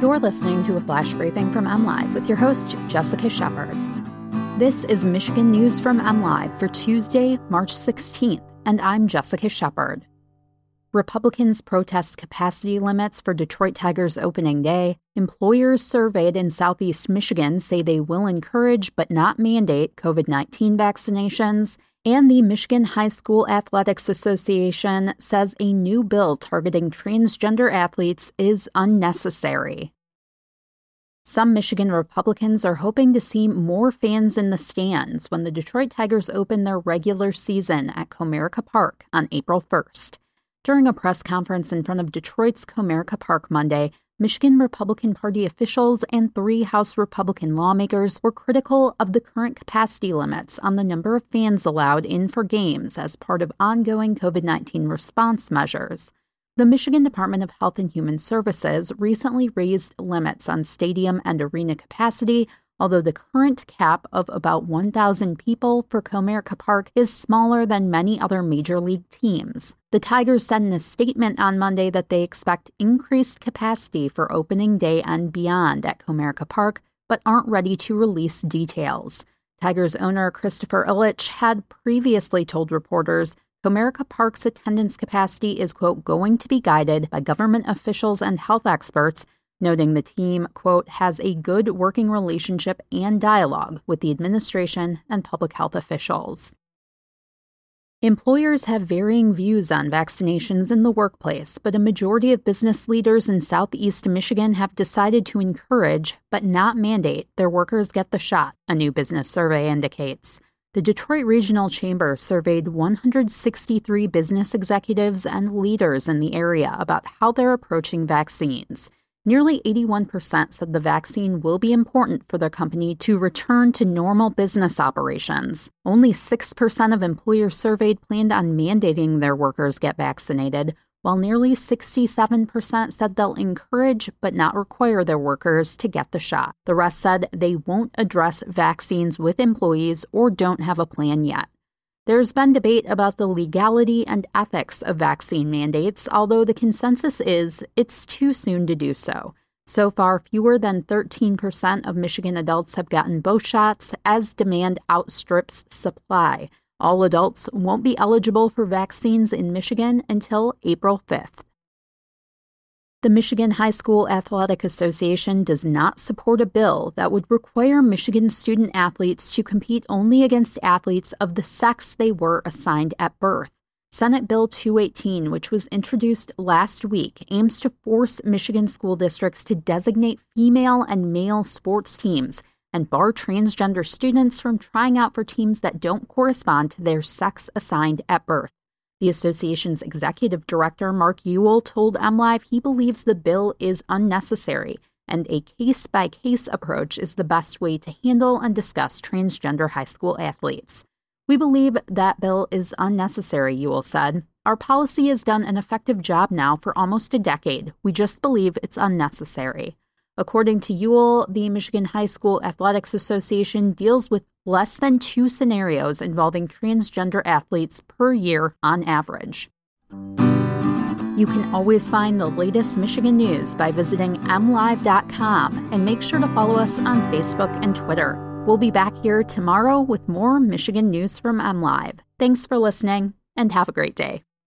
You're listening to a flash briefing from MLive with your host, Jessica Shepard. This is Michigan News from MLive for Tuesday, March 16th, and I'm Jessica Shepard. Republicans protest capacity limits for Detroit Tigers opening day. Employers surveyed in southeast Michigan say they will encourage but not mandate COVID 19 vaccinations. And the Michigan High School Athletics Association says a new bill targeting transgender athletes is unnecessary. Some Michigan Republicans are hoping to see more fans in the stands when the Detroit Tigers open their regular season at Comerica Park on April 1st. During a press conference in front of Detroit's Comerica Park Monday, Michigan Republican Party officials and three House Republican lawmakers were critical of the current capacity limits on the number of fans allowed in for games as part of ongoing COVID 19 response measures. The Michigan Department of Health and Human Services recently raised limits on stadium and arena capacity, although the current cap of about 1,000 people for Comerica Park is smaller than many other major league teams. The Tigers said in a statement on Monday that they expect increased capacity for opening day and beyond at Comerica Park, but aren't ready to release details. Tigers owner Christopher Ilitch had previously told reporters Comerica Park's attendance capacity is, quote, going to be guided by government officials and health experts, noting the team, quote, has a good working relationship and dialogue with the administration and public health officials. Employers have varying views on vaccinations in the workplace, but a majority of business leaders in southeast Michigan have decided to encourage, but not mandate, their workers get the shot, a new business survey indicates. The Detroit Regional Chamber surveyed 163 business executives and leaders in the area about how they're approaching vaccines. Nearly 81% said the vaccine will be important for their company to return to normal business operations. Only 6% of employers surveyed planned on mandating their workers get vaccinated, while nearly 67% said they'll encourage but not require their workers to get the shot. The rest said they won't address vaccines with employees or don't have a plan yet. There's been debate about the legality and ethics of vaccine mandates, although the consensus is it's too soon to do so. So far, fewer than 13% of Michigan adults have gotten both shots as demand outstrips supply. All adults won't be eligible for vaccines in Michigan until April 5th. The Michigan High School Athletic Association does not support a bill that would require Michigan student athletes to compete only against athletes of the sex they were assigned at birth. Senate Bill 218, which was introduced last week, aims to force Michigan school districts to designate female and male sports teams and bar transgender students from trying out for teams that don't correspond to their sex assigned at birth. The association's executive director, Mark Uyl, told MLive he believes the bill is unnecessary and a case by case approach is the best way to handle and discuss transgender high school athletes. We believe that bill is unnecessary, Uyl said. Our policy has done an effective job now for almost a decade. We just believe it's unnecessary. According to Uyl, the Michigan High School Athletics Association deals with less than two scenarios involving transgender athletes per year on average. You can always find the latest Michigan news by visiting mlive.com and make sure to follow us on Facebook and Twitter. We'll be back here tomorrow with more Michigan news from MLive. Thanks for listening and have a great day.